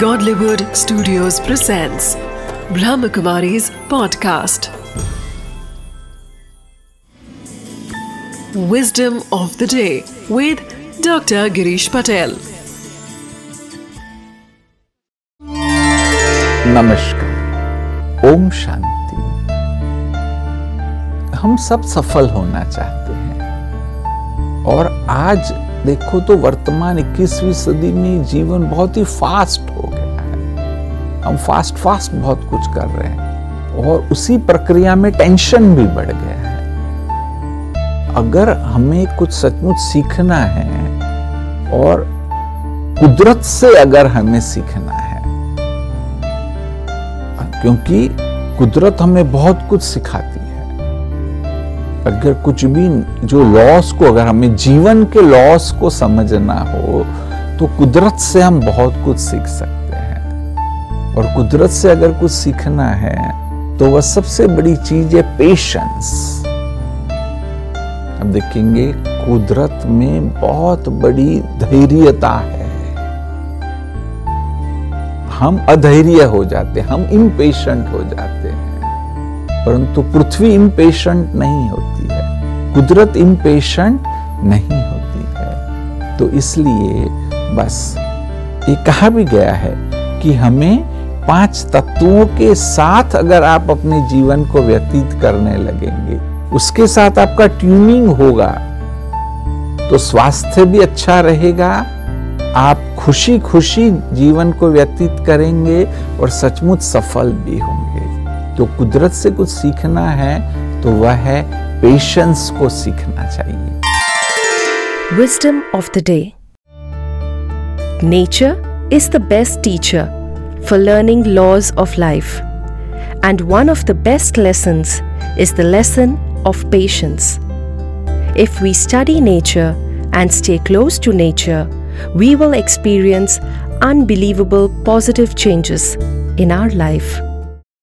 Godlywood Studios presents Brahmakumari's podcast. Wisdom of the day with Dr. Girish Patel. नमस्कार ओम शांति हम सब सफल होना चाहते हैं और आज देखो तो वर्तमान 21वीं सदी में जीवन बहुत ही फास्ट हो गया है। हम फास्ट फास्ट बहुत कुछ कर रहे हैं। और उसी प्रक्रिया में टेंशन भी बढ़ गया है। अगर हमें कुछ सचमुच सीखना है और कुदरत से अगर हमें सीखना है, क्योंकि कुदरत हमें बहुत कुछ सिखाती है। अगर कुछ भी जो लॉस को, अगर हमें जीवन के लॉस को समझना हो तो कुदरत से हम बहुत कुछ सीख सकते हैं। और कुदरत से अगर कुछ सीखना है तो वह सबसे बड़ी चीज़ है पेशेंस अब देखेंगे, कुदरत में बहुत बड़ी धैर्यता है। हम अधैर्य हो जाते हम इम्पेशेंट हो जाते परंतु पृथ्वी इम्पेशेंट नहीं होती है। कुदरत इम्पेशेंट नहीं होती है। तो इसलिए बस, ये कहा भी गया है कि हमें पाँच तत्वों के साथ अगर आप अपने जीवन को व्यतीत करने लगेंगे, उसके साथ आपका ट्यूनिंग होगा तो स्वास्थ्य भी अच्छा रहेगा। आप खुशी खुशी जीवन को व्यतीत करेंगे और सचमुच सफल भी होंगे। तो कुदरत से कुछ सीखना है तो वह है पेशेंस को सीखना चाहिए। Wisdom of the day nature is the best teacher for learning laws of life and one of the best lesson is the lesson of patience if we study nature and stay close to nature we will experience unbelievable positive changes in our life